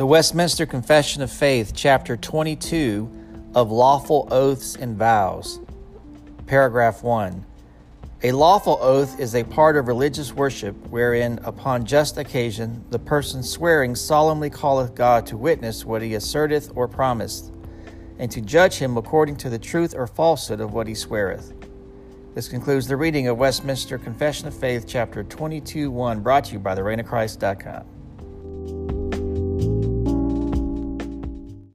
The Westminster Confession of Faith, Chapter 22 of Lawful Oaths and Vows. Paragraph 1. A lawful oath is a part of religious worship wherein, upon just occasion, the person swearing solemnly calleth God to witness what he asserteth or promiseth, and to judge him according to the truth or falsehood of what he sweareth. This concludes the reading of Westminster Confession of Faith, Chapter 22 1, brought to you by the Christ.com.